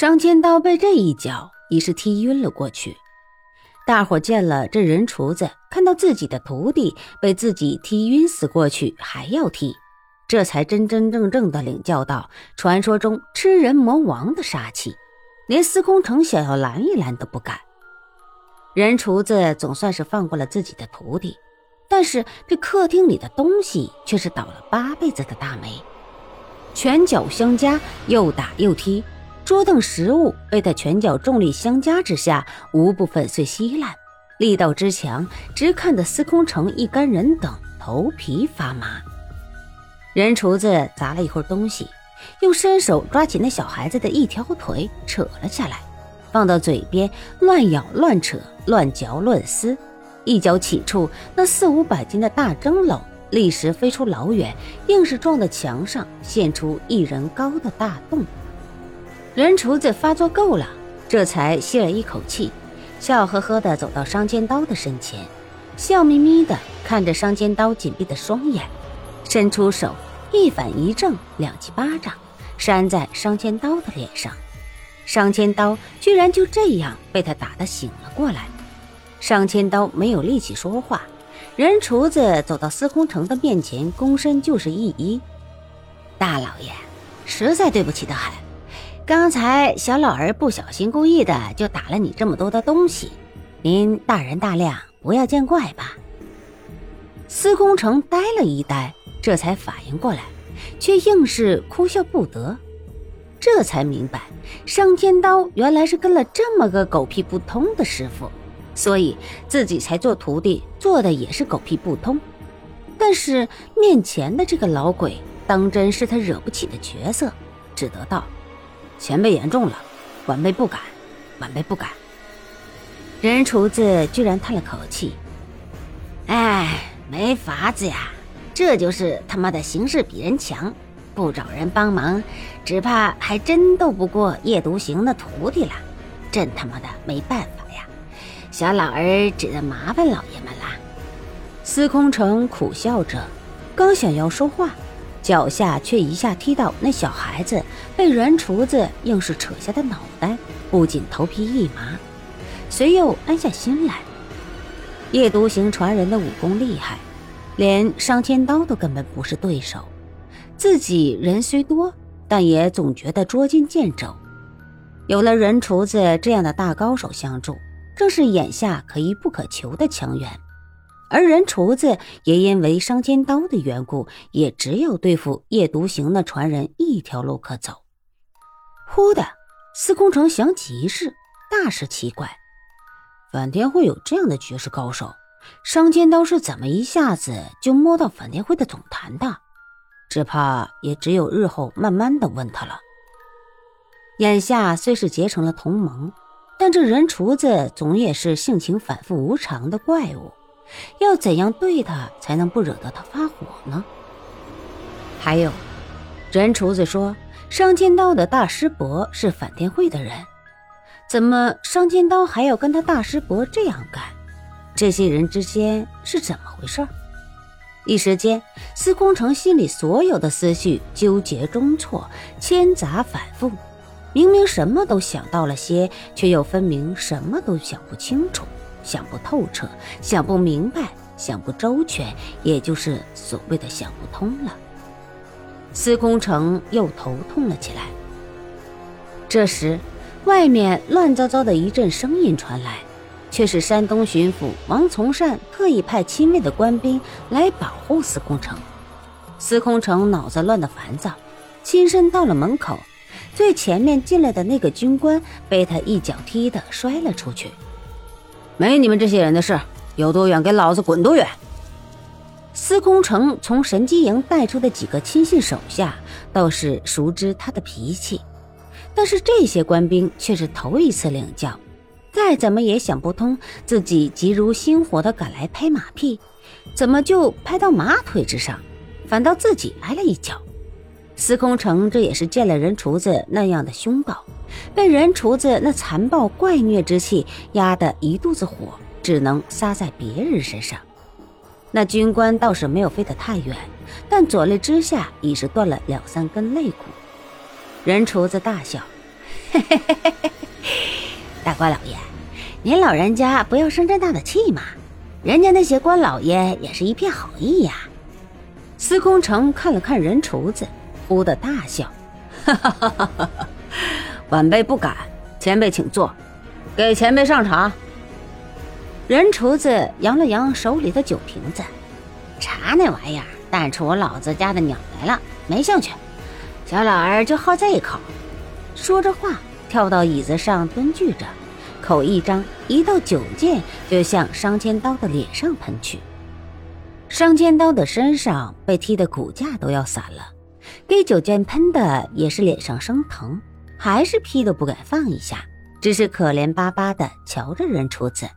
商千刀被这一脚已是踢晕了过去。大伙见了这人厨子，看到自己的徒弟被自己踢晕死过去，还要踢，这才真真正正的领教到传说中吃人魔王的杀气，连司空城想要拦一拦都不敢。人厨子总算是放过了自己的徒弟，但是这客厅里的东西却是倒了八辈子的大霉，拳脚相加，又打又踢。桌凳食物被他拳脚重力相加之下，无不粉碎稀烂，力道之强，直看得司空城一干人等头皮发麻。人厨子砸了一会儿东西，又伸手抓起那小孩子的一条腿，扯了下来，放到嘴边，乱咬乱扯，乱嚼乱撕，一脚起处，那四五百斤的大蒸笼立时飞出老远，硬是撞在墙上，现出一人高的大洞。人厨子发作够了，这才吸了一口气，笑呵呵地走到商尖刀的身前，笑眯眯地看着商尖刀紧闭的双眼，伸出手一反一正两记巴掌扇在商尖刀的脸上。商千刀居然就这样被他打得醒了过来。商千刀没有力气说话，人厨子走到司空城的面前，躬身就是一揖：“大老爷，实在对不起的很。”刚才小老儿不小心，故意的就打了你这么多的东西，您大人大量，不要见怪吧。司空城呆了一呆，这才反应过来，却硬是哭笑不得。这才明白，上天刀原来是跟了这么个狗屁不通的师傅，所以自己才做徒弟，做的也是狗屁不通。但是面前的这个老鬼，当真是他惹不起的角色，只得道。前辈言重了，晚辈不敢，晚辈不敢。人厨子居然叹了口气：“哎，没法子呀，这就是他妈的形势比人强，不找人帮忙，只怕还真斗不过夜独行的徒弟了。真他妈的没办法呀，小老儿只得麻烦老爷们了。”司空城苦笑着，刚想要说话。脚下却一下踢到那小孩子，被人厨子硬是扯下的脑袋，不仅头皮一麻，随又安下心来。夜独行传人的武功厉害，连商千刀都根本不是对手。自己人虽多，但也总觉得捉襟见肘。有了人厨子这样的大高手相助，正是眼下可遇不可求的强援。而人厨子也因为伤尖刀的缘故，也只有对付夜独行的传人一条路可走。忽的，司空城想起一事，大是奇怪：反天会有这样的绝世高手，伤尖刀是怎么一下子就摸到反天会的总坛的？只怕也只有日后慢慢的问他了。眼下虽是结成了同盟，但这人厨子总也是性情反复无常的怪物。要怎样对他才能不惹得他发火呢？还有，人厨子说商千刀的大师伯是反天会的人，怎么商千刀还要跟他大师伯这样干？这些人之间是怎么回事？一时间，司空城心里所有的思绪纠结中错，千杂反复，明明什么都想到了些，却又分明什么都想不清楚。想不透彻，想不明白，想不周全，也就是所谓的想不通了。司空城又头痛了起来。这时，外面乱糟糟的一阵声音传来，却是山东巡抚王从善特意派亲卫的官兵来保护司空城。司空城脑子乱得烦躁，亲身到了门口，最前面进来的那个军官被他一脚踢得摔了出去。没你们这些人的事，有多远给老子滚多远！司空城从神机营带出的几个亲信手下倒是熟知他的脾气，但是这些官兵却是头一次领教，再怎么也想不通自己急如星火的赶来拍马屁，怎么就拍到马腿之上，反倒自己挨了一脚。司空城这也是见了人厨子那样的凶暴。被人厨子那残暴怪虐之气压得一肚子火，只能撒在别人身上。那军官倒是没有飞得太远，但左肋之下已是断了两三根肋骨。人厨子大笑：“大官老爷，您老人家不要生这大的气嘛，人家那些官老爷也是一片好意呀。司空城看了看人厨子，忽的大笑：“哈哈哈哈哈！晚辈不敢，前辈请坐，给前辈上茶。”人厨子扬了扬手里的酒瓶子，茶那玩意儿带出我老子家的鸟来了，没兴趣。小老儿就好这一口。说着话，跳到椅子上蹲踞着，口一张，一道酒箭就向商千刀的脸上喷去。商千刀的身上被踢得骨架都要散了，给酒箭喷的也是脸上生疼，还是屁都不敢放一下，只是可怜巴巴的瞧着人厨子。